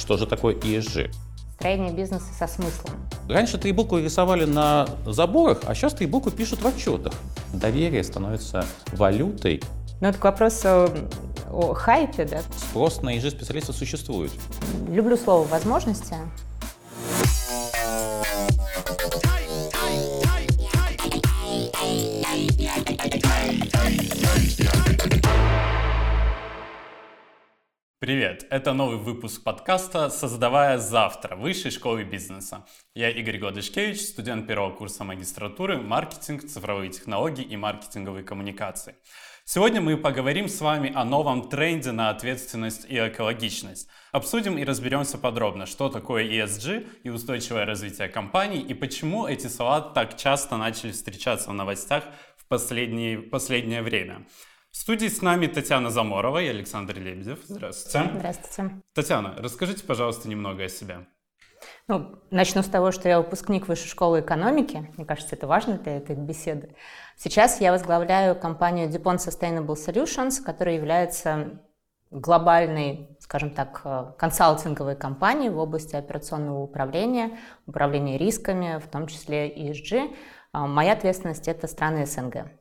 Что же такое ESG? Строение бизнеса со смыслом. Раньше три буквы рисовали на заборах, а сейчас три буквы пишут в отчетах. Доверие становится валютой. Ну, это к вопросу о хайпе, да? Спрос на ESG специалистов существует. Люблю слово «возможности». Привет! Это новый выпуск подкаста «Создавая завтра» Высшей школы бизнеса. Я Игорь Гладышкевич, студент первого курса магистратуры «Маркетинг, цифровые технологии и маркетинговые коммуникации». Сегодня мы поговорим с вами о новом тренде на ответственность и экологичность. Обсудим и разберемся подробно, что такое ESG и устойчивое развитие компаний, и почему эти слова так часто начали встречаться в новостях в последнее, последнее время. В студии с нами Татьяна Заморова и Александр Лебедев. Здравствуйте. Здравствуйте. Татьяна, расскажите, пожалуйста, немного о себе. Ну, начну с того, что я выпускник Высшей школы экономики. Мне кажется, это важно для этой беседы. Сейчас я возглавляю компанию DuPont Sustainable Solutions, которая является глобальной, скажем так, э, консалтинговой компанией в области операционного управления, управления рисками, в том числе ESG. А, моя ответственность – это страны СНГ.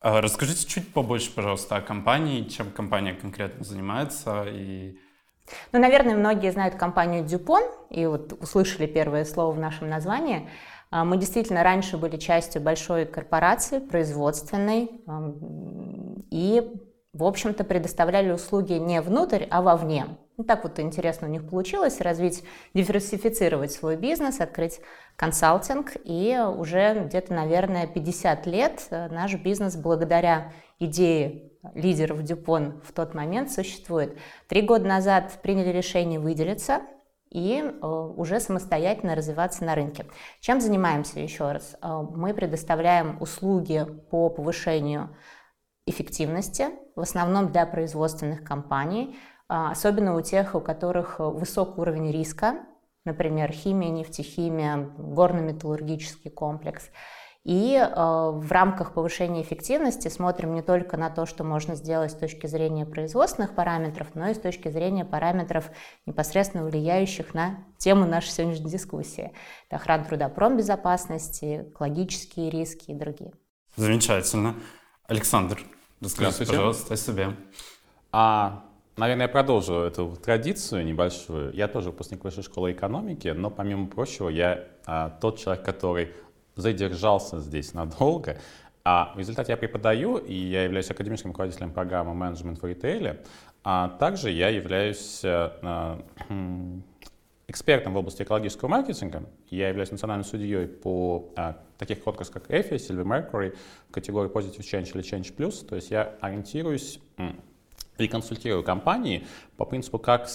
А расскажите чуть побольше, пожалуйста, о компании, чем компания конкретно занимается и ну, наверное, многие знают компанию Dupont и вот услышали первое слово в нашем названии. А, мы действительно раньше были частью большой корпорации, производственной, и, в общем-то, предоставляли услуги не внутрь, а вовне. Ну, так вот интересно у них получилось развить, диверсифицировать свой бизнес, открыть консалтинг, и уже где-то, наверное, 50 лет э, наш бизнес благодаря идее лидеров Дюпон в тот момент существует. Три года назад приняли решение выделиться и э, уже самостоятельно развиваться на рынке. Чем занимаемся еще раз? Э, мы предоставляем услуги по повышению эффективности, в основном для производственных компаний, а, особенно у тех, у которых высокий уровень риска, например, химия, нефтехимия, горно-металлургический комплекс. И э, в рамках повышения эффективности смотрим не только на то, что можно сделать с точки зрения производственных параметров, но и с точки зрения параметров, непосредственно влияющих на тему нашей сегодняшней дискуссии. Это охрана труда промбезопасности, экологические риски и другие. Замечательно. Александр, расскажите, пожалуйста, о себе. А Наверное, я продолжу эту традицию небольшую. Я тоже выпускник высшей школы экономики, но помимо прочего, я а, тот человек, который задержался здесь надолго. А в результате я преподаю, и я являюсь академическим руководителем программы менеджмент в ритейле. А также я являюсь а, экспертом в области экологического маркетинга. Я являюсь национальным судьей по а, таких конкурсах, как EFI, Silver Mercury, категории Positive Change или Change Plus. То есть я ориентируюсь и консультирую компании по принципу, как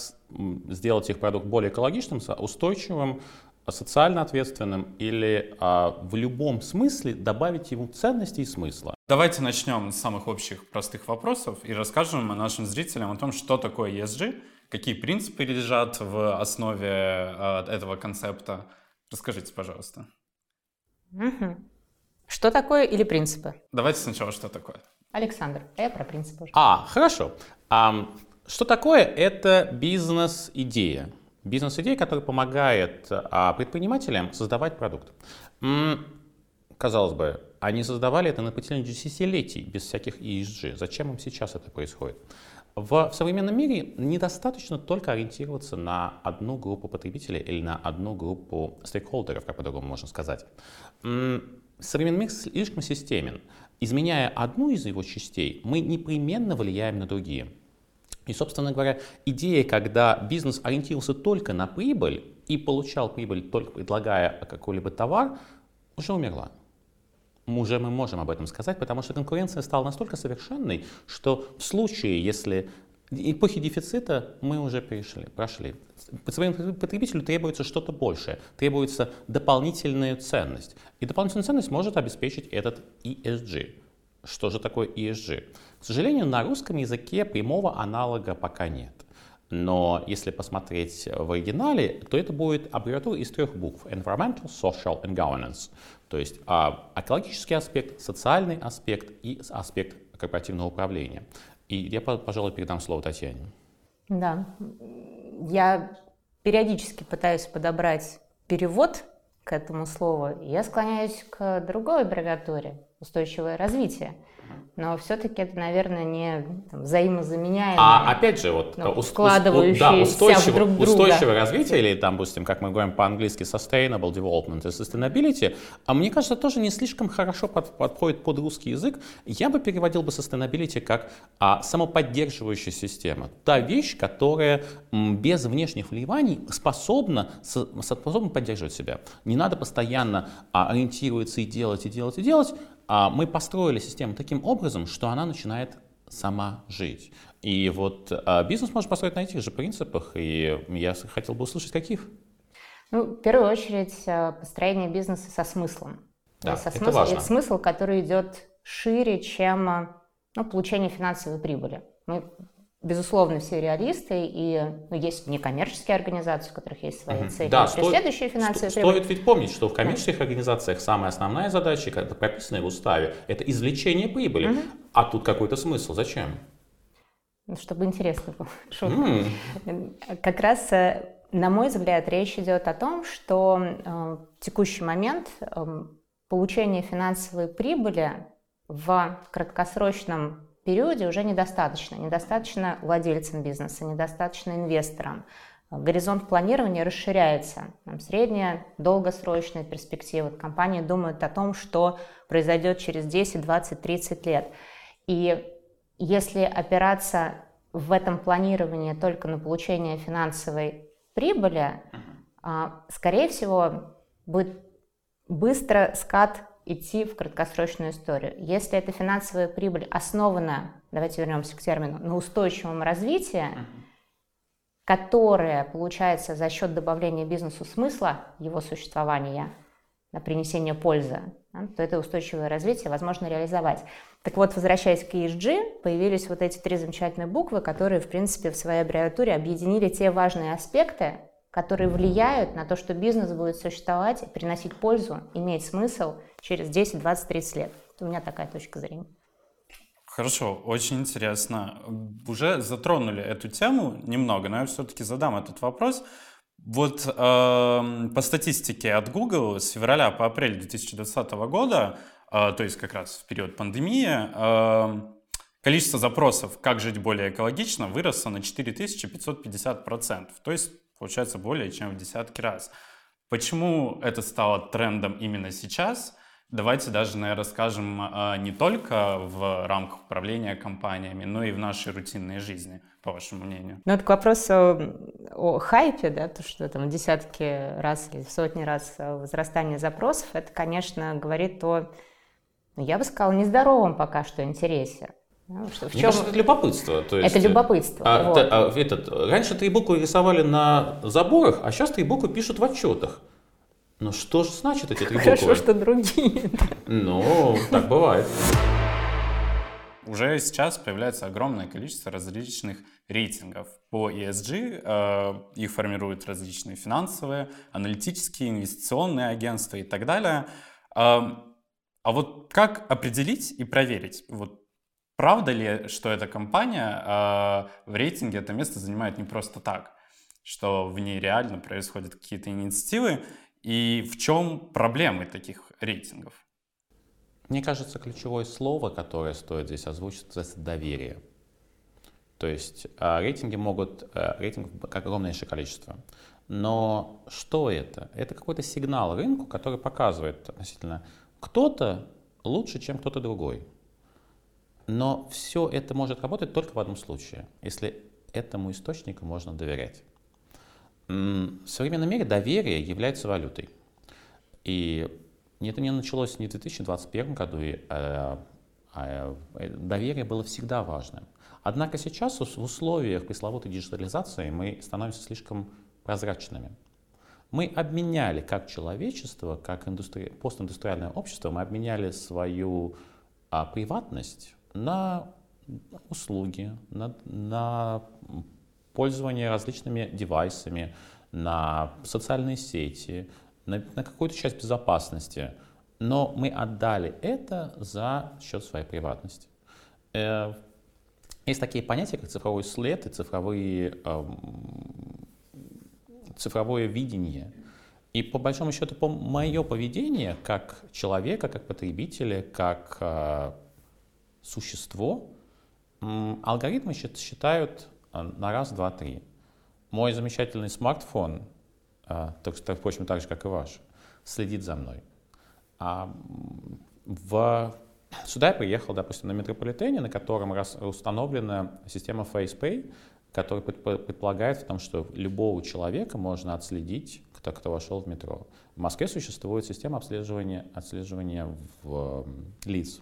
сделать их продукт более экологичным, устойчивым, социально ответственным или а, в любом смысле добавить ему ценности и смысла. Давайте начнем с самых общих простых вопросов и расскажем нашим зрителям о том, что такое ESG, какие принципы лежат в основе а, этого концепта. Расскажите, пожалуйста. Угу. Что такое или принципы? Давайте сначала, что такое. Александр, а я про принципы уже. А, хорошо. А, что такое? Это бизнес-идея. Бизнес-идея, которая помогает а, предпринимателям создавать продукт. М-м, казалось бы, они создавали это на протяжении десятилетий без всяких ESG. Зачем им сейчас это происходит? В, современном мире недостаточно только ориентироваться на одну группу потребителей или на одну группу стейкхолдеров, как по-другому можно сказать. Современный мир слишком системен. Изменяя одну из его частей, мы непременно влияем на другие. И, собственно говоря, идея, когда бизнес ориентировался только на прибыль и получал прибыль только предлагая какой-либо товар, уже умерла. Уже мы можем об этом сказать, потому что конкуренция стала настолько совершенной, что в случае, если эпохи дефицита мы уже перешли, прошли. Потребителю требуется что-то большее, требуется дополнительная ценность. И дополнительную ценность может обеспечить этот ESG. Что же такое ESG? К сожалению, на русском языке прямого аналога пока нет. Но если посмотреть в оригинале, то это будет аббревиатура из трех букв. Environmental, Social and Governance. То есть а, экологический аспект, социальный аспект и аспект корпоративного управления. И я, пожалуй, передам слово Татьяне. Да. я периодически пытаюсь подобрать перевод к этому слову. Я склоняюсь к другой аббревиатуре «устойчивое развитие» но все-таки это, наверное, не там, взаимозаменяемое. А опять же, вот ну, ускладывающиеся да, устойчивое, друг друга. устойчивое развитие, или там, допустим, как мы говорим по-английски, sustainable development и sustainability, а мне кажется, тоже не слишком хорошо под, подходит под русский язык. Я бы переводил бы sustainability как а, самоподдерживающая система. Та вещь, которая м, без внешних вливаний способна, с, способна поддерживать себя. Не надо постоянно а, ориентироваться и делать, и делать, и делать, мы построили систему таким образом, что она начинает сама жить. И вот а, бизнес можно построить на этих же принципах, и я хотел бы услышать, каких. Ну, в первую очередь, а, построение бизнеса со смыслом. Да, со это смысл, важно. Это смысл, который идет шире, чем а, ну, получение финансовой прибыли. Мы Безусловно, все реалисты, и ну, есть некоммерческие организации, у которых есть свои цели, да, преследующие стоит, финансовые сто, Стоит ведь помнить, что в коммерческих да. организациях самая основная задача, как прописанная в уставе, это извлечение прибыли. Угу. А тут какой-то смысл. Зачем? Ну, чтобы интересно было. Mm. Как раз, э, на мой взгляд, речь идет о том, что э, в текущий момент э, получение финансовой прибыли в краткосрочном периоде уже недостаточно. Недостаточно владельцам бизнеса, недостаточно инвесторам. Горизонт планирования расширяется. Там средняя, долгосрочная перспектива. Компании думают о том, что произойдет через 10, 20, 30 лет. И если опираться в этом планировании только на получение финансовой прибыли, а, скорее всего, будет быстро скат идти в краткосрочную историю. Если эта финансовая прибыль основана, давайте вернемся к термину, на устойчивом развитии, которое получается за счет добавления бизнесу смысла его существования, на принесение пользы, да, то это устойчивое развитие возможно реализовать. Так вот, возвращаясь к ESG, появились вот эти три замечательные буквы, которые, в принципе, в своей аббревиатуре объединили те важные аспекты, которые влияют на то, что бизнес будет существовать, приносить пользу, иметь смысл через 10, 20, 30 лет. Это у меня такая точка зрения. Хорошо, очень интересно. Уже затронули эту тему немного, но я все-таки задам этот вопрос. Вот э, по статистике от Google с февраля по апрель 2020 года, э, то есть как раз в период пандемии, э, количество запросов «Как жить более экологично» выросло на 4550%. То есть получается более чем в десятки раз. Почему это стало трендом именно сейчас? Давайте даже, наверное, расскажем а, не только в рамках управления компаниями, но и в нашей рутинной жизни, по вашему мнению. Ну, это к вопросу о хайпе, да, то, что там десятки раз или сотни раз возрастание запросов, это, конечно, говорит о, ну, я бы сказала, нездоровом пока что интересе. Ну, что, в Мне чем... кажется, это любопытство. То есть, это любопытство. А, вот. а, этот, раньше три буквы рисовали на заборах, а сейчас три буквы пишут в отчетах. Ну что же значит эти три буквы? Хорошо, что другие. Ну, так бывает. Уже сейчас появляется огромное количество различных рейтингов по ESG. Э, их формируют различные финансовые, аналитические, инвестиционные агентства и так далее. А вот как определить и проверить, вот Правда ли, что эта компания э, в рейтинге это место занимает не просто так, что в ней реально происходят какие-то инициативы, и в чем проблемы таких рейтингов? Мне кажется, ключевое слово, которое стоит здесь озвучить, это доверие. То есть э, рейтинги могут, э, рейтингов огромнейшее количество. Но что это? Это какой-то сигнал рынку, который показывает относительно кто-то лучше, чем кто-то другой. Но все это может работать только в одном случае, если этому источнику можно доверять. В современном мире доверие является валютой. И это не началось не в 2021 году, и, а, а, доверие было всегда важным. Однако сейчас в условиях пресловутой диджитализации мы становимся слишком прозрачными. Мы обменяли как человечество, как индустри... постиндустриальное общество, мы обменяли свою а, приватность на услуги, на, на пользование различными девайсами, на социальные сети, на, на какую-то часть безопасности. Но мы отдали это за счет своей приватности. Э, есть такие понятия, как цифровой след и цифровые, эм, цифровое видение. И по большому счету, по мое поведение как человека, как потребителя, как э, существо, алгоритмы считают э, на раз, два, три. Мой замечательный смартфон, э, впрочем, так же, как и ваш, следит за мной. А в... Сюда я приехал, допустим, на метрополитене, на котором установлена система FacePay, которая предполагает в том, что любого человека можно отследить, кто, кто вошел в метро. В Москве существует система обследования, отслеживания в, лиц.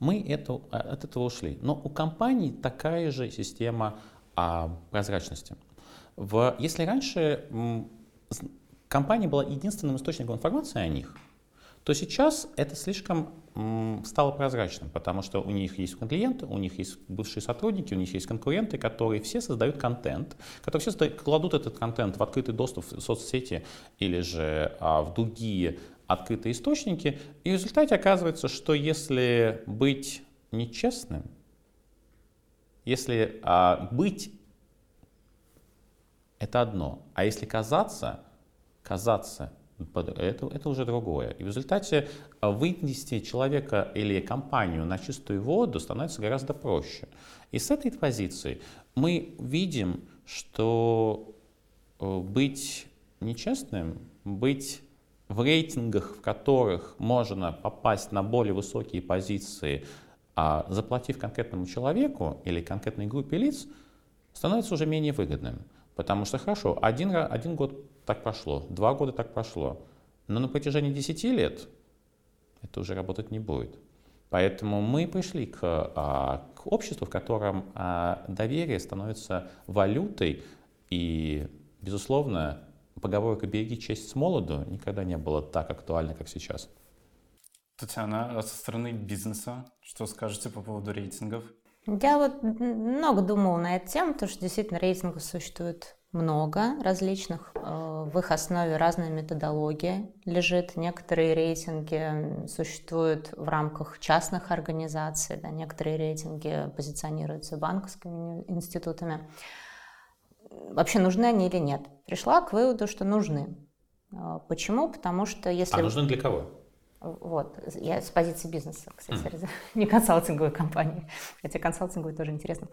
Мы это, от этого ушли. Но у компаний такая же система а, прозрачности. В, если раньше м, компания была единственным источником информации о них – то сейчас это слишком стало прозрачным, потому что у них есть клиенты, у них есть бывшие сотрудники, у них есть конкуренты, которые все создают контент, которые все создают, кладут этот контент в открытый доступ в соцсети или же а, в другие открытые источники, и в результате оказывается, что если быть нечестным, если а, быть это одно, а если казаться, казаться это, это уже другое. И в результате а, вынести человека или компанию на чистую воду становится гораздо проще. И с этой позиции мы видим, что э, быть нечестным, быть в рейтингах, в которых можно попасть на более высокие позиции, а заплатив конкретному человеку или конкретной группе лиц, становится уже менее выгодным. Потому что хорошо, один, один год так прошло, два года так прошло. Но на протяжении 10 лет это уже работать не будет. Поэтому мы пришли к, а, к обществу, в котором а, доверие становится валютой. И, безусловно, поговорка «береги честь с молоду» никогда не было так актуально, как сейчас. Татьяна, а со стороны бизнеса что скажете по поводу рейтингов? Я вот много думала на эту тему, потому что действительно рейтингов существует много различных. Э, в их основе разная методология лежит. Некоторые рейтинги существуют в рамках частных организаций, да, некоторые рейтинги позиционируются банковскими институтами. Вообще нужны они или нет? Пришла к выводу, что нужны. Э, почему? Потому что если... А нужны для кого? Вот, я с позиции бизнеса, кстати, mm. не консалтинговой компании, хотя консалтинговой тоже интересно.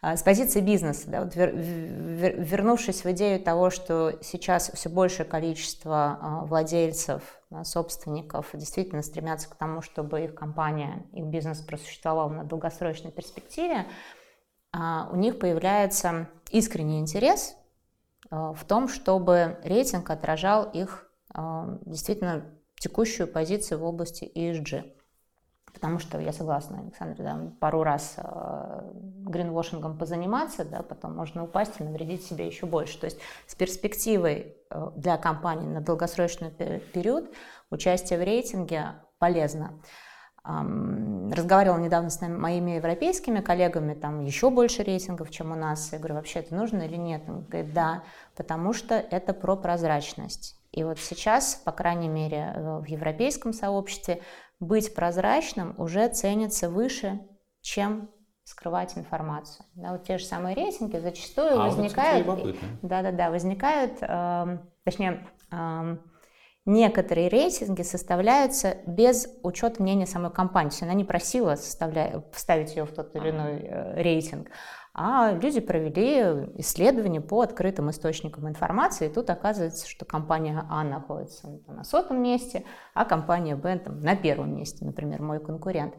А, с позиции бизнеса, да, вот вер, вер, вернувшись в идею того, что сейчас все большее количество а, владельцев, собственников действительно стремятся к тому, чтобы их компания, их бизнес просуществовал на долгосрочной перспективе, а, у них появляется искренний интерес в том, чтобы рейтинг отражал их действительно текущую позицию в области ESG. Потому что я согласна, Александр, да, пару раз э, гринвошингом позаниматься, да, потом можно упасть и навредить себе еще больше. То есть с перспективой для компании на долгосрочный период участие в рейтинге полезно. Разговаривала недавно с моими европейскими коллегами, там еще больше рейтингов, чем у нас. Я говорю, вообще это нужно или нет? Он говорит, да, потому что это про прозрачность. И вот сейчас, по крайней мере, э, в европейском сообществе быть прозрачным уже ценится выше, чем скрывать информацию. Да, вот те же самые рейтинги зачастую а, возникают, да-да-да, возникают, э, точнее, э, некоторые рейтинги составляются без учета мнения самой компании. То есть она не просила вставить ее в тот или иной э, рейтинг, а люди провели исследование по открытым источникам информации, и тут оказывается, что компания А находится на сотом месте, а компания Б там, на первом месте, например, мой конкурент.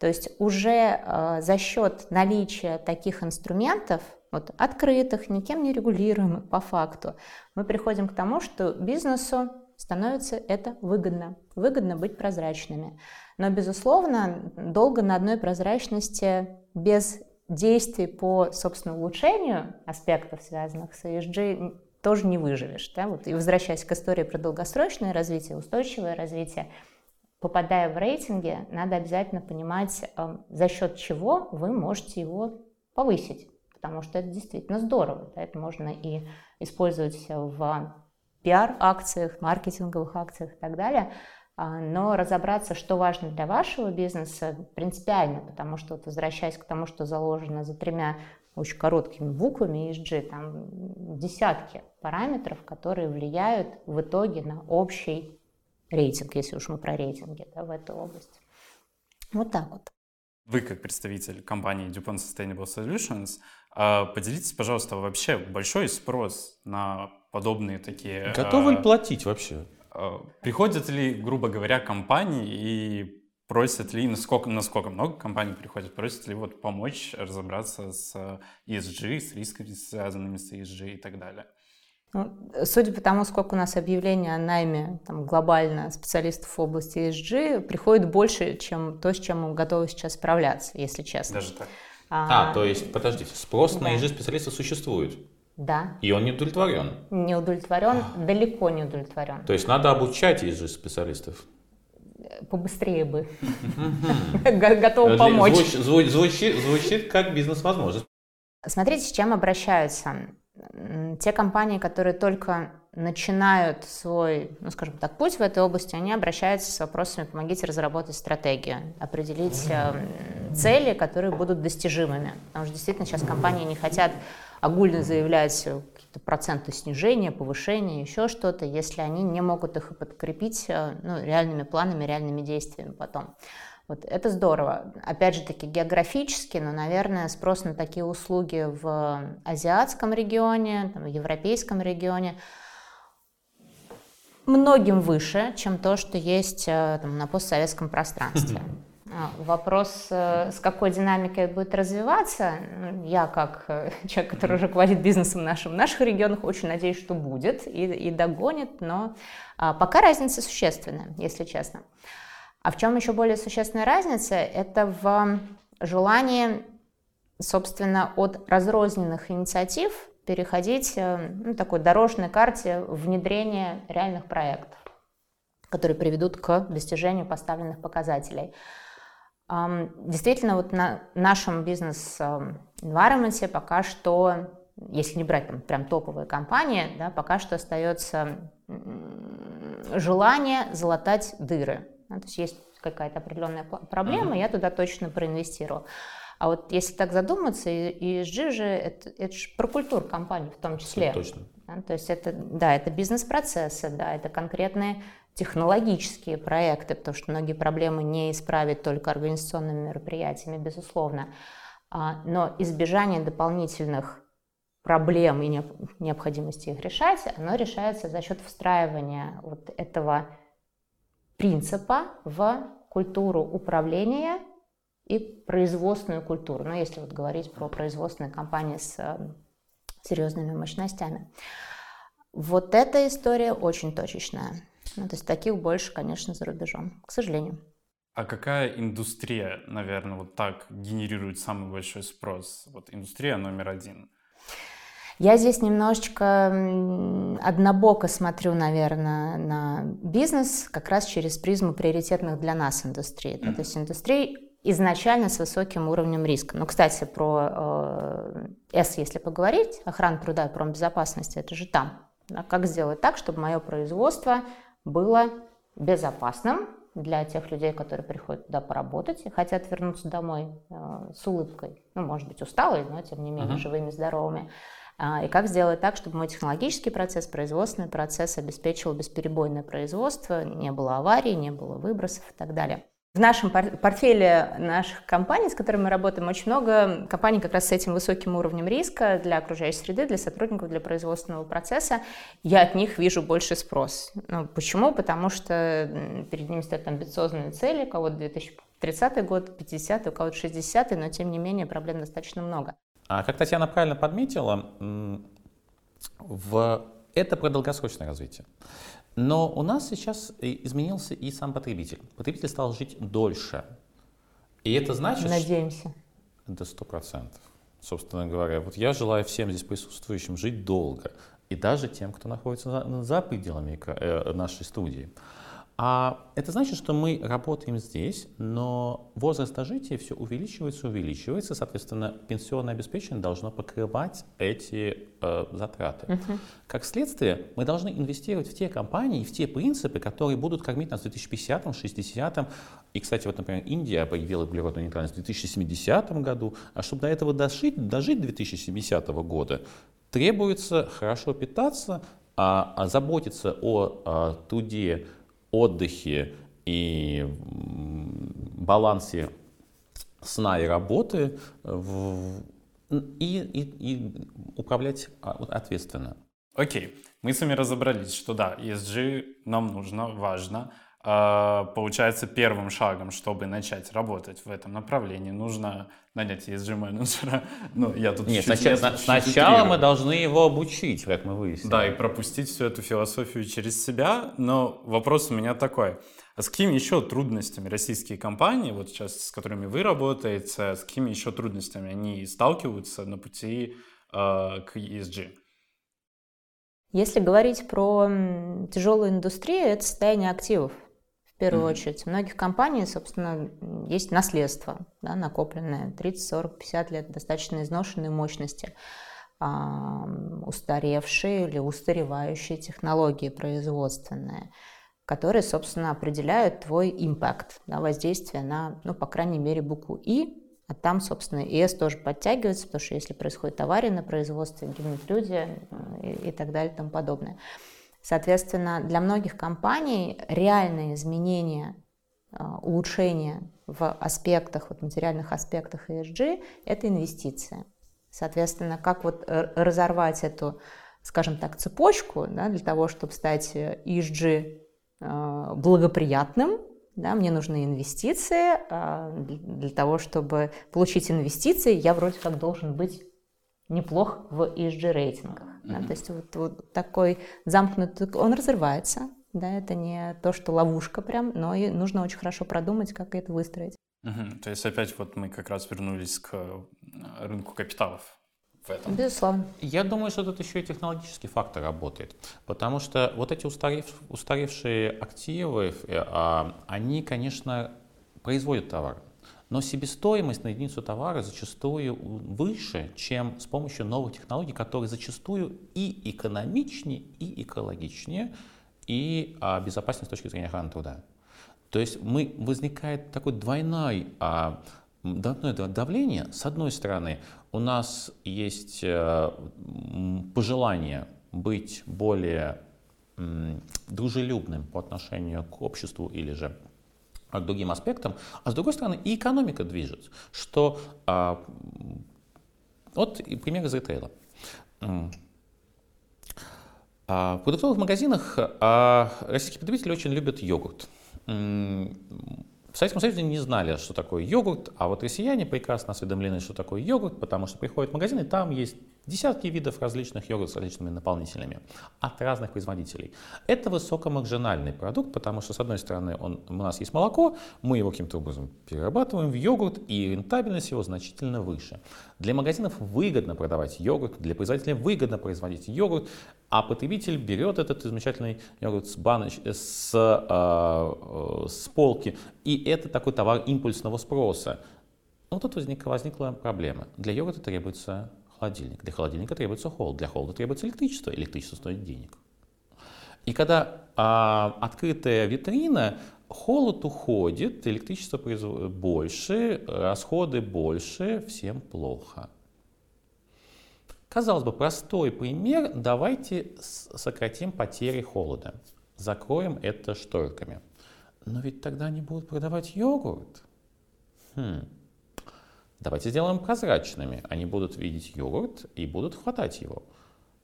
То есть уже э, за счет наличия таких инструментов, вот, открытых, никем не регулируемых по факту, мы приходим к тому, что бизнесу становится это выгодно. Выгодно быть прозрачными. Но, безусловно, долго на одной прозрачности без действий по, собственно, улучшению аспектов, связанных с ESG, тоже не выживешь. Да? Вот, и возвращаясь к истории про долгосрочное развитие, устойчивое развитие, попадая в рейтинги, надо обязательно понимать, э, за счет чего вы можете его повысить, потому что это действительно здорово. Да? Это можно и использовать в пиар-акциях, маркетинговых акциях и так далее – а, но разобраться, что важно для вашего бизнеса, принципиально, потому что, вот, возвращаясь к тому, что заложено за тремя очень короткими буквами ESG, там десятки параметров, которые влияют в итоге на общий рейтинг, если уж мы про рейтинги да, в этой области. Вот так вот. Вы, как представитель компании DuPont Sustainable Solutions, а, поделитесь, пожалуйста, вообще большой спрос на подобные такие... Готовы ли платить вообще? Приходят ли, грубо говоря, компании и просят ли, насколько, насколько много компаний приходят, просят ли вот помочь разобраться с ESG, с рисками, связанными с ESG и так далее? Ну, судя по тому, сколько у нас объявлений о найме там, глобально специалистов в области ESG, приходит больше, чем то, с чем мы готовы сейчас справляться, если честно. Даже так? А, а то есть, подождите, спрос да. на ESG-специалистов существует? Да. И он не удовлетворен? Не удовлетворен, далеко не удовлетворен. То есть надо обучать ESG-специалистов? побыстрее бы. Готов помочь. Звучит как бизнес-возможность. Смотрите, с чем обращаются. Те компании, которые только начинают свой, ну скажем так, путь в этой области, они обращаются с вопросами «помогите разработать стратегию, определить э, цели, которые будут достижимыми». Потому что действительно сейчас компании не хотят огульно заявлять какие-то проценты снижения, повышения, еще что-то, если они не могут их подкрепить э, ну, реальными планами, реальными действиями потом. Вот это здорово. Опять же таки географически, но, наверное, спрос на такие услуги в азиатском регионе, там, в европейском регионе многим выше, чем то, что есть э, там, на постсоветском пространстве. Вопрос, э, с какой динамикой это будет развиваться, ну, я как э, человек, который руководит бизнесом нашим в наших регионах, очень надеюсь, что будет и, и догонит, но а, пока разница существенная, если честно. А в чем еще более существенная разница? Это в желании, собственно, от разрозненных инициатив переходить э, ну, такой дорожной карте внедрения реальных проектов, которые приведут к достижению поставленных показателей. Действительно, вот на нашем бизнес-environment пока что, если не брать там прям топовые компании, да, пока что остается желание залатать дыры. Да, то есть есть какая-то определенная проблема, mm-hmm. я туда точно проинвестирую. А вот если так задуматься, ESG же это, это же про культуру компании в том числе. Точно. Да, то есть это, да, это бизнес-процессы, да, это конкретные технологические проекты, потому что многие проблемы не исправить только организационными мероприятиями, безусловно. А, но избежание дополнительных проблем и необходимости их решать, оно решается за счет встраивания вот этого принципа в культуру управления и производственную культуру. Ну, если вот говорить про производственные компании с э, серьезными мощностями. Вот эта история очень точечная. Ну, то есть таких больше, конечно, за рубежом, к сожалению. А какая индустрия, наверное, вот так генерирует самый большой спрос? Вот индустрия номер один. Я здесь немножечко однобоко смотрю, наверное, на бизнес как раз через призму приоритетных для нас индустрий. Mm-hmm. То есть индустрий изначально с высоким уровнем риска. Ну, кстати, про э, S, если поговорить, охрана труда и промбезопасности, это же там. А как сделать так, чтобы мое производство было безопасным для тех людей, которые приходят туда поработать и хотят вернуться домой э, с улыбкой. Ну, может быть, усталые, но тем не менее uh-huh. живыми, здоровыми. А, и как сделать так, чтобы мой технологический процесс, производственный процесс обеспечивал бесперебойное производство, не было аварий, не было выбросов и так далее. В нашем портфеле наших компаний, с которыми мы работаем, очень много компаний как раз с этим высоким уровнем риска для окружающей среды, для сотрудников, для производственного процесса. Я от них вижу больше спрос. Ну, почему? Потому что перед ними стоят амбициозные цели, у кого-то 2030 год, 50 у кого-то 60 но тем не менее проблем достаточно много. А как Татьяна правильно подметила, в... это про долгосрочное развитие. Но у нас сейчас изменился и сам потребитель. Потребитель стал жить дольше. И это значит... Надеемся. До сто процентов. Собственно говоря, вот я желаю всем здесь присутствующим жить долго. И даже тем, кто находится за, за пределами э, нашей студии. А это значит, что мы работаем здесь, но возраст дожития все увеличивается, увеличивается, соответственно, пенсионное обеспечение должно покрывать эти э, затраты. Uh-huh. Как следствие, мы должны инвестировать в те компании, в те принципы, которые будут кормить нас в 2050, 2060. И, кстати, вот, например, Индия объявила углеродную нейтральность в 2070 году, а чтобы до этого дожить, дожить до 2070 года, Требуется хорошо питаться, а, а заботиться о а, труде, отдыхе и балансе сна и работы в, и, и, и управлять а, ответственно. Окей, мы с вами разобрались, что да, ESG нам нужно, важно. А, получается, первым шагом, чтобы начать работать в этом направлении, нужно нанять ESG-менеджера. Ну, я тут Нет, сначала, чуть сначала мы должны его обучить, как мы выяснили. Да, и пропустить всю эту философию через себя. Но вопрос у меня такой. А с какими еще трудностями российские компании, вот сейчас с которыми вы работаете, с какими еще трудностями они сталкиваются на пути э, к ESG? Если говорить про тяжелую индустрию, это состояние активов в первую mm-hmm. очередь. У многих компаний, собственно, есть наследство, да, накопленное 30, 40, 50 лет, достаточно изношенные мощности, а, устаревшие или устаревающие технологии производственные, которые, собственно, определяют твой импакт, да, воздействие на, ну, по крайней мере, букву «И», а там, собственно, ИС тоже подтягивается, потому что если происходит авария на производстве, гибнут люди и, и так далее и тому подобное. Соответственно, для многих компаний реальные изменения, а, улучшения в аспектах, вот материальных аспектах ESG – это инвестиции. Соответственно, как вот разорвать эту, скажем так, цепочку да, для того, чтобы стать ESG а, благоприятным, да, мне нужны инвестиции, а, для того, чтобы получить инвестиции, я вроде как должен быть неплох в ESG рейтингах. Mm-hmm. Да, то есть вот, вот такой замкнутый, он разрывается, да, это не то, что ловушка прям, но и нужно очень хорошо продумать, как это выстроить. Угу. То есть опять вот мы как раз вернулись к э, рынку капиталов в этом. Безусловно. Я думаю, что тут еще и технологический фактор работает, потому что вот эти устарев, устаревшие активы, э, а, они, конечно, производят товар, но себестоимость на единицу товара зачастую выше, чем с помощью новых технологий, которые зачастую и экономичнее, и экологичнее, и а, безопаснее с точки зрения охраны труда. То есть мы, возникает такой двойной, а, двойное давление. С одной стороны, у нас есть а, пожелание быть более дружелюбным по отношению к обществу или же к другим аспектам, а с другой стороны и экономика движется, что а, вот пример из ритейла. А, в продуктовых магазинах а, российские потребители очень любят йогурт. В Советском Союзе не знали, что такое йогурт, а вот россияне прекрасно осведомлены, что такое йогурт, потому что приходят в магазин, и там есть Десятки видов различных йогуртов с различными наполнителями от разных производителей. Это высокомаржинальный продукт, потому что, с одной стороны, он, у нас есть молоко, мы его каким-то образом перерабатываем в йогурт, и рентабельность его значительно выше. Для магазинов выгодно продавать йогурт, для производителей выгодно производить йогурт, а потребитель берет этот замечательный йогурт с, баноч... с, э, с полки, и это такой товар импульсного спроса. Но тут возникла, возникла проблема. Для йогурта требуется холодильник. Для холодильника требуется холод, для холода требуется электричество, электричество стоит денег. И когда а, открытая витрина, холод уходит, электричество больше, расходы больше, всем плохо. Казалось бы, простой пример, давайте сократим потери холода, закроем это шторками. Но ведь тогда они будут продавать йогурт. Хм. Давайте сделаем прозрачными. Они будут видеть йогурт и будут хватать его.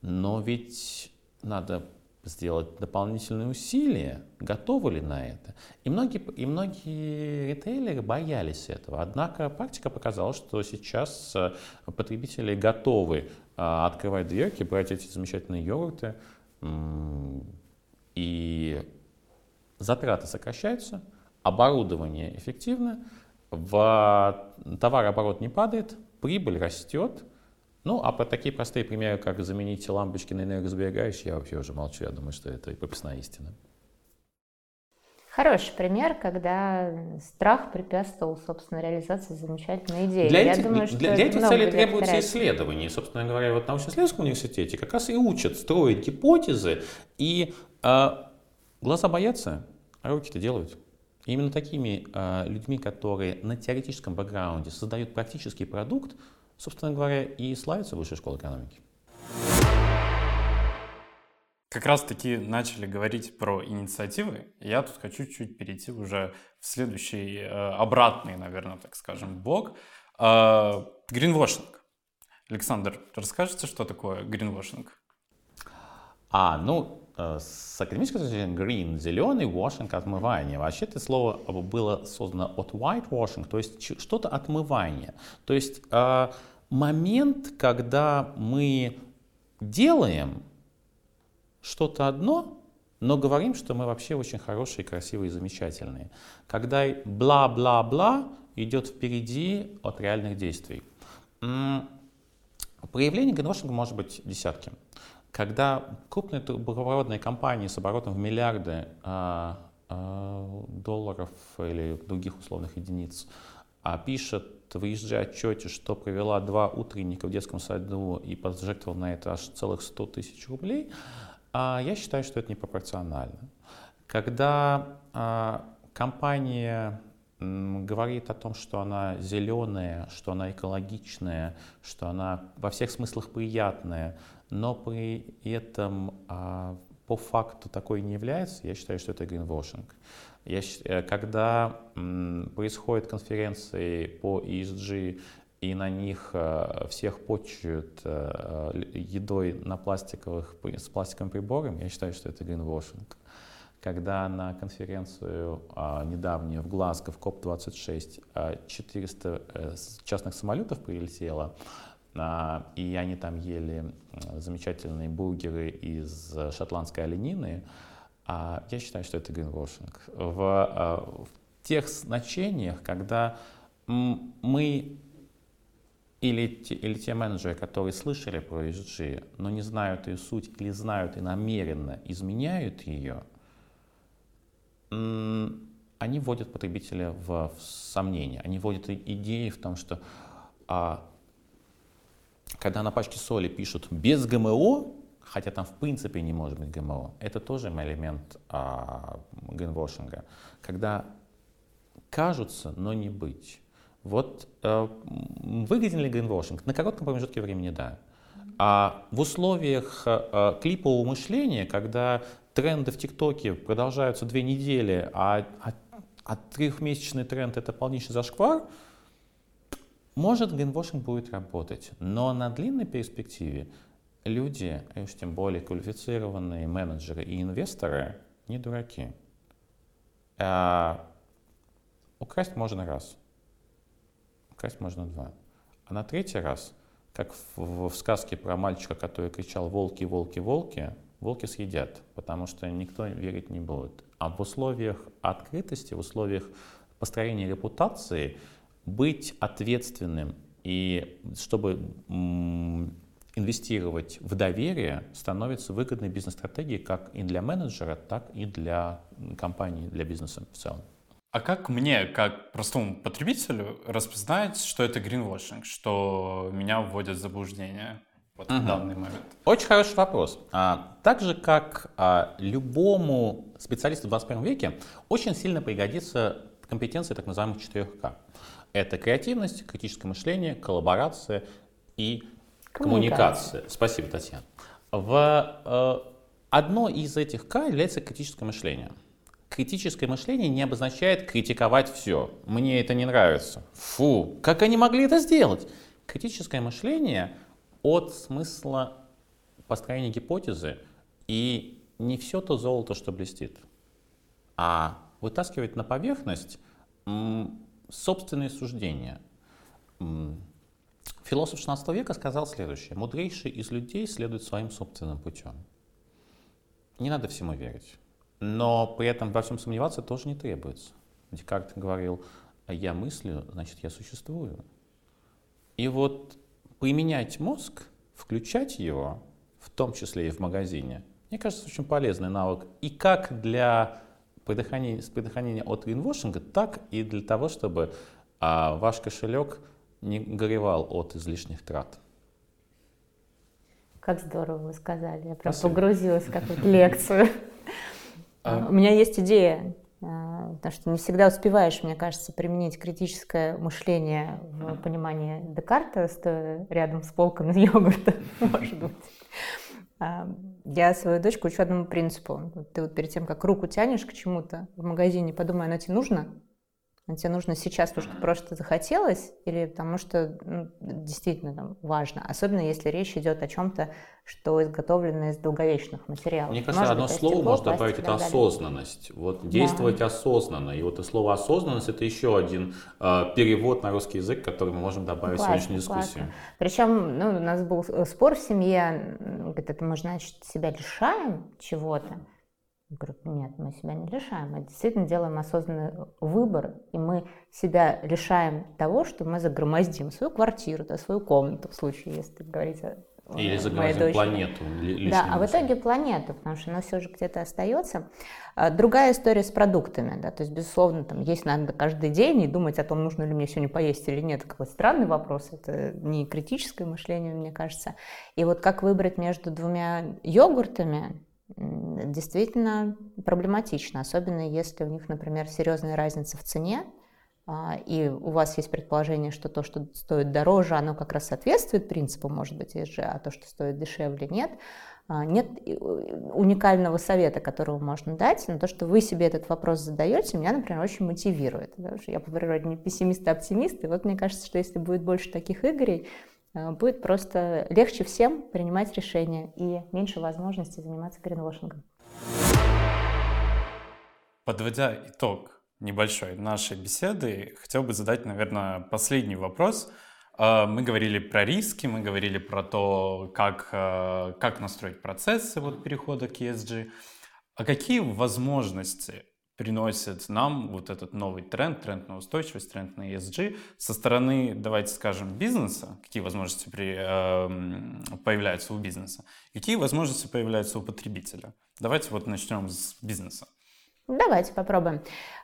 Но ведь надо сделать дополнительные усилия, готовы ли на это. И многие, и многие ритейлеры боялись этого. Однако практика показала, что сейчас э, потребители готовы а, открывать дверки, брать эти замечательные йогурты, и затраты сокращаются, оборудование эффективно, в товарооборот не падает, прибыль растет. Ну, а по такие простые примеры, как заменить лампочки на энергосберегающие, я вообще уже молчу, я думаю, что это и прописная истина. Хороший пример, когда страх препятствовал, собственно, реализации замечательной идеи. Для, Я думаю, что для, для этих целей требуются исследования. Собственно говоря, вот в научно-исследовательском университете как раз и учат строить гипотезы, и э, глаза боятся, а руки-то делают. Именно такими э, людьми, которые на теоретическом бэкграунде создают практический продукт, собственно говоря, и славится Высшая школа экономики. как раз-таки начали говорить про инициативы, я тут хочу чуть перейти уже в следующий, э, обратный, наверное, так скажем, блок. Э, гринвошинг. Александр, расскажете, что такое гринвошинг? А, ну, с академической точки зрения, green – зеленый, washing – отмывание. Вообще это слово было создано от whitewashing, то есть что-то отмывание. То есть момент, когда мы делаем что-то одно, но говорим, что мы вообще очень хорошие, красивые, замечательные. Когда бла-бла-бла идет впереди от реальных действий. Проявлений гринвошинга может быть десятки. Когда крупные трубопроводные компании с оборотом в миллиарды а, а, долларов или других условных единиц а пишет в ESG-отчете, что провела два утренника в детском саду и пожертвовала на это аж целых 100 тысяч рублей, я считаю, что это непропорционально. Когда компания говорит о том, что она зеленая, что она экологичная, что она во всех смыслах приятная, но при этом а, по факту такой не является, я считаю, что это greenwashing. Я, э, когда происходят конференции по ESG и на них э, всех потчуют э, едой на пластиковых, с пластиковым прибором, я считаю, что это greenwashing. Когда на конференцию а, недавнюю в Глазго, в COP-26, 400 э, частных самолетов прилетело, а, и они там ели замечательные бургеры из шотландской оленины, а я считаю, что это гринвошинг. В, в тех значениях, когда мы или те, или те менеджеры, которые слышали про ESG, но не знают ее суть или знают и намеренно изменяют ее, они вводят потребителя в, в сомнение. Они вводят идеи в том, что а, когда на пачке соли пишут без ГМО, хотя там в принципе не может быть ГМО, это тоже элемент а, гринвошинга. Когда кажутся, но не быть. Вот э, выгоден ли гринвошинг? На коротком промежутке времени да. А в условиях э, клипового мышления, когда тренды в ТикТоке продолжаются две недели, а, а, а трехмесячный тренд это полнейший зашквар, может гринвошинг будет работать. Но на длинной перспективе люди, и уж тем более квалифицированные менеджеры и инвесторы, не дураки. А, украсть можно раз – красть можно два. А на третий раз, как в, в сказке про мальчика, который кричал «волки, волки, волки», волки съедят, потому что никто верить не будет. А в условиях открытости, в условиях построения репутации быть ответственным и чтобы инвестировать в доверие становится выгодной бизнес-стратегией как и для менеджера, так и для компании, для бизнеса в целом. А как мне, как простому потребителю, распознать, что это гринвошинг, что меня вводят в заблуждение вот угу. в данный момент? Очень хороший вопрос. А, так же, как а, любому специалисту в 21 веке, очень сильно пригодится компетенция так называемых 4К. Это креативность, критическое мышление, коллаборация и коммуникация. коммуникация. Спасибо, Татьяна. В, э, одно из этих К является критическое мышление – Критическое мышление не обозначает критиковать все. Мне это не нравится. Фу, как они могли это сделать? Критическое мышление от смысла построения гипотезы и не все то золото, что блестит, а вытаскивать на поверхность собственные суждения. Философ XVI века сказал следующее. Мудрейший из людей следует своим собственным путем. Не надо всему верить. Но при этом во всем сомневаться тоже не требуется. Декарт говорил, я мыслю, значит я существую. И вот применять мозг, включать его, в том числе и в магазине, мне кажется, очень полезный навык. И как для предохранения, предохранения от гринвошинга, так и для того, чтобы а, ваш кошелек не горевал от излишних трат. Как здорово вы сказали. Я прям Спасибо. погрузилась в какую-то лекцию. А... У меня есть идея, а, потому что не всегда успеваешь, мне кажется, применить критическое мышление в понимании Декарта, стоя рядом с полками йогурта, может быть. Я свою дочку учу одному принципу. Ты вот перед тем, как руку тянешь к чему-то в магазине, подумай, оно тебе нужно? А тебе нужно сейчас, потому что просто захотелось, или потому что ну, действительно там, важно, особенно если речь идет о чем-то, что изготовлено из долговечных материалов. Мне кажется, может одно быть, слово можно добавить, это осознанность. Вот действовать да. осознанно. И вот это слово осознанность это еще один э, перевод на русский язык, который мы можем добавить классно, в сегодняшнюю дискуссию. Классно. Причем ну, у нас был спор в семье, говорит, это мы, значит, себя лишаем чего-то. Я говорю, нет, мы себя не лишаем, мы действительно делаем осознанный выбор, и мы себя лишаем того, что мы загромоздим свою квартиру, да, свою комнату, в случае, если говорить о или загромоздим планету. Да, а в итоге планету, потому что она все же где-то остается. А, другая история с продуктами, да, то есть, безусловно, там есть надо каждый день и думать о том, нужно ли мне сегодня поесть или нет, какой странный вопрос, это не критическое мышление, мне кажется. И вот как выбрать между двумя йогуртами, действительно проблематично, особенно если у них, например, серьезная разница в цене, а, и у вас есть предположение, что то, что стоит дороже, оно как раз соответствует принципу, может быть, ESG, а то, что стоит дешевле, нет. А, нет уникального совета, которого можно дать, но то, что вы себе этот вопрос задаете, меня, например, очень мотивирует. Потому что я по природе не пессимист, а оптимист, и вот мне кажется, что если будет больше таких игрей, будет просто легче всем принимать решения и меньше возможностей заниматься гринвошингом. Подводя итог небольшой нашей беседы, хотел бы задать, наверное, последний вопрос. Э, мы говорили про риски, мы говорили про то, как, э, как настроить процессы вот перехода к ESG. А какие возможности приносит нам вот этот новый тренд, тренд на устойчивость, тренд на ESG со стороны, давайте скажем, бизнеса, какие возможности при, э, появляются у бизнеса, какие возможности появляются у потребителя. Давайте вот начнем с бизнеса. Давайте попробуем.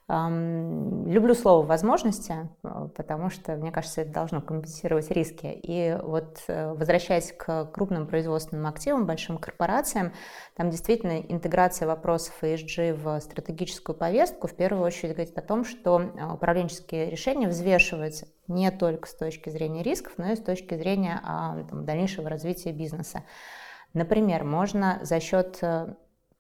Люблю слово «возможности», э, потому что, мне кажется, это должно компенсировать риски. И вот э, возвращаясь к крупным производственным активам, большим корпорациям, там действительно интеграция вопросов ESG в стратегическую повестку в первую очередь говорит о том, что э, управленческие решения взвешиваются не только с точки зрения рисков, но и с точки зрения а, там, дальнейшего развития бизнеса. Например, можно за счет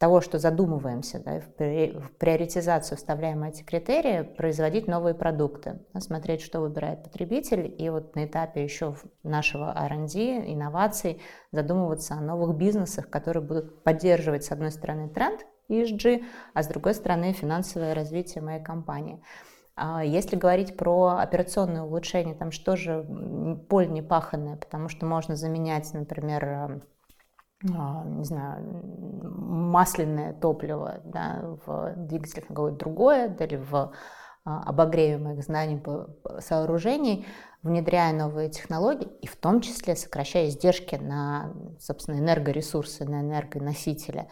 того, что задумываемся, да, в приоритизацию вставляем эти критерии, производить новые продукты, смотреть, что выбирает потребитель, и вот на этапе еще нашего R&D, инноваций, задумываться о новых бизнесах, которые будут поддерживать, с одной стороны, тренд ESG, а с другой стороны, финансовое развитие моей компании. А если говорить про операционное улучшение, там что же поле не паханное, потому что можно заменять, например, не знаю, масляное топливо да, в двигателях на какое-то другое, да, или в а, обогреве моих знаний сооружений, внедряя новые технологии и в том числе сокращая издержки на, собственно, энергоресурсы, на энергоносители.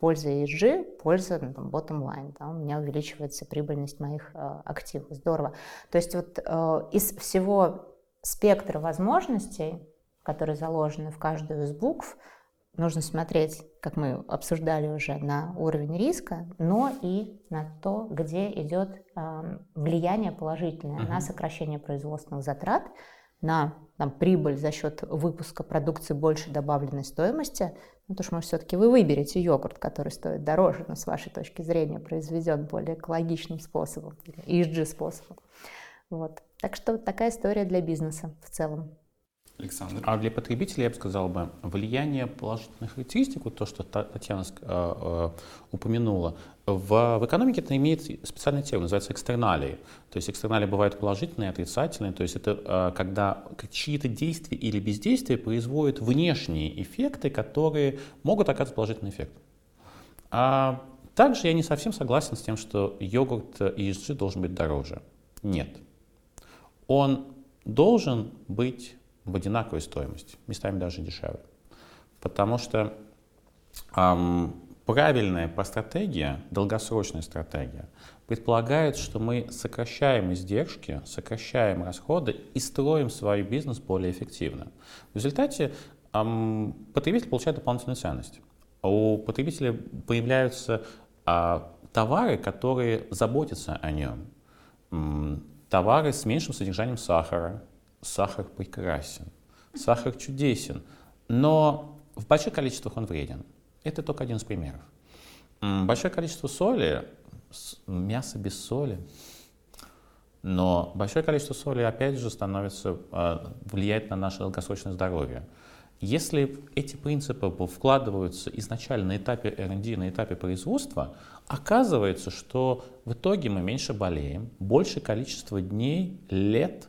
Польза ESG, польза ну, там, bottom line, да, у меня увеличивается прибыльность моих э, активов. Здорово. То есть вот э, из всего спектра возможностей, которые заложены в каждую из букв, нужно смотреть, как мы обсуждали уже, на уровень риска, но и на то, где идет э, влияние положительное uh-huh. на сокращение производственных затрат, на там, прибыль за счет выпуска продукции больше добавленной стоимости, ну, потому что, может, все-таки вы выберете йогурт, который стоит дороже, но с вашей точки зрения произведен более экологичным способом, ESG способом. Вот. Так что такая история для бизнеса в целом. Александр. А для потребителя я бы сказал бы, влияние положительных характеристик, вот то, что Татьяна э, э, упомянула, в, в экономике это имеет специальный термин, называется экстерналии. То есть экстерналии бывают положительные, отрицательные. То есть это э, когда чьи-то действия или бездействия производят внешние эффекты, которые могут оказывать положительный эффект. А также я не совсем согласен с тем, что йогурт ESG должен быть дороже. Нет. Он должен быть в одинаковой стоимости, местами даже дешевле. Потому что эм, правильная по стратегия, долгосрочная стратегия, предполагает, что мы сокращаем издержки, сокращаем расходы и строим свой бизнес более эффективно. В результате эм, потребитель получает дополнительную ценность. У потребителя появляются э, товары, которые заботятся о нем. Товары с меньшим содержанием сахара, сахар прекрасен, сахар чудесен, но в больших количествах он вреден. Это только один из примеров. Большое количество соли, мясо без соли, но большое количество соли, опять же, становится, а, влияет на наше долгосрочное здоровье. Если эти принципы вкладываются изначально на этапе R&D, на этапе производства, оказывается, что в итоге мы меньше болеем, больше количество дней, лет,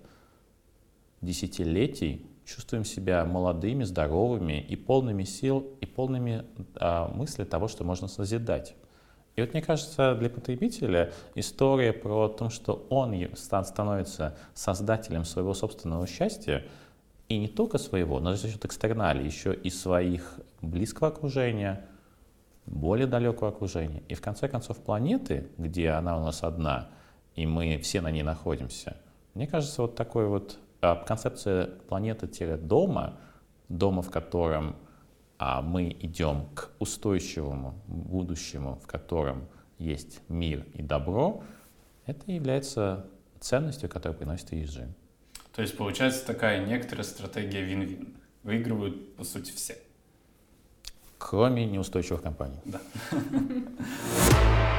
десятилетий чувствуем себя молодыми, здоровыми и полными сил, и полными а, мысли того, что можно созидать. И вот мне кажется, для потребителя история про то, что он становится создателем своего собственного счастья, и не только своего, но за счет экстернали, еще и своих близкого окружения, более далекого окружения. И в конце концов планеты, где она у нас одна, и мы все на ней находимся, мне кажется, вот такой вот концепция планеты-дома, дома, в котором а мы идем к устойчивому будущему, в котором есть мир и добро, это является ценностью, которая приносит ESG. То есть получается такая некоторая стратегия вин-вин. Выигрывают, по сути, все. Кроме неустойчивых компаний. Да.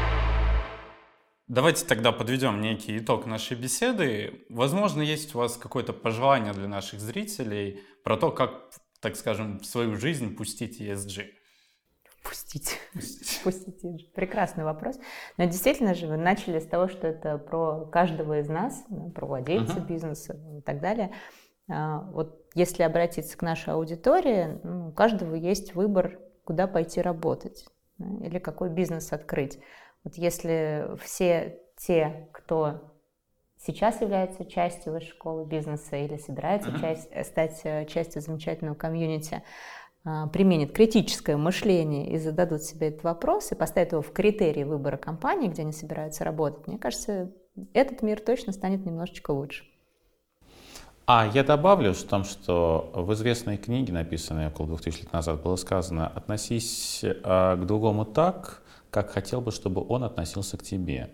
Давайте тогда подведем некий итог нашей беседы. Возможно, есть у вас какое-то пожелание для наших зрителей про то, как так скажем, в свою жизнь пустить ESG? Пустить. Пустить. Пустить ESG. Прекрасный вопрос. Но действительно же вы начали с того, что это про каждого из нас, про владельца uh-huh. бизнеса и так далее. А, вот если обратиться к нашей аудитории, ну, у каждого есть выбор, куда пойти работать или какой бизнес открыть. Вот если все те, кто сейчас является частью высшей школы бизнеса или собирается uh-huh. часть, э, стать э, частью замечательного комьюнити, а, применит критическое мышление и зададут себе этот вопрос и поставят его в критерии выбора компании, где они собираются работать, мне кажется, этот мир точно станет немножечко лучше. А я добавлю в том, что в известной книге, написанной около 2000 лет назад, было сказано «относись э, к другому так, как хотел бы, чтобы он относился к тебе».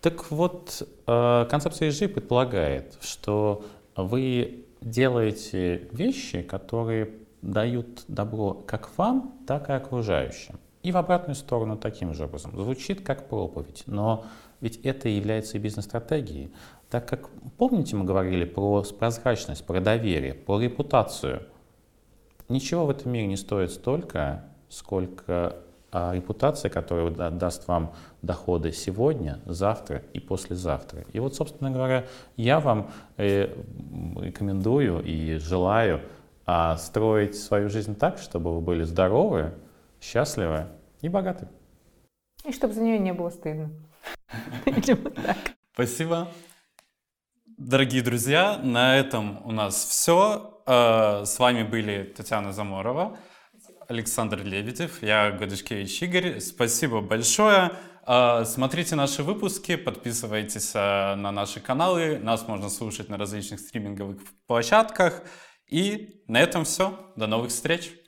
Так вот, э, концепция ESG предполагает, что вы делаете вещи, которые дают добро как вам, так и окружающим. И в обратную сторону таким же образом. Звучит как проповедь, но ведь это является и бизнес-стратегией. Так как, помните, мы говорили про прозрачность, про доверие, про репутацию. Ничего в этом мире не стоит столько, сколько а репутация, которая даст вам доходы сегодня, завтра и послезавтра. И вот, собственно говоря, я вам э, рекомендую и желаю а, строить свою жизнь так, чтобы вы были здоровы, счастливы и богаты. И чтобы за нее не было стыдно. Спасибо. Дорогие друзья, на этом у нас все. Э, с вами были Татьяна Заморова. Александр Лебедев, я Годышкевич Игорь. Спасибо большое. А, смотрите наши выпуски, подписывайтесь а, на наши каналы. Нас можно слушать на различных стриминговых площадках. И на этом все. До новых встреч!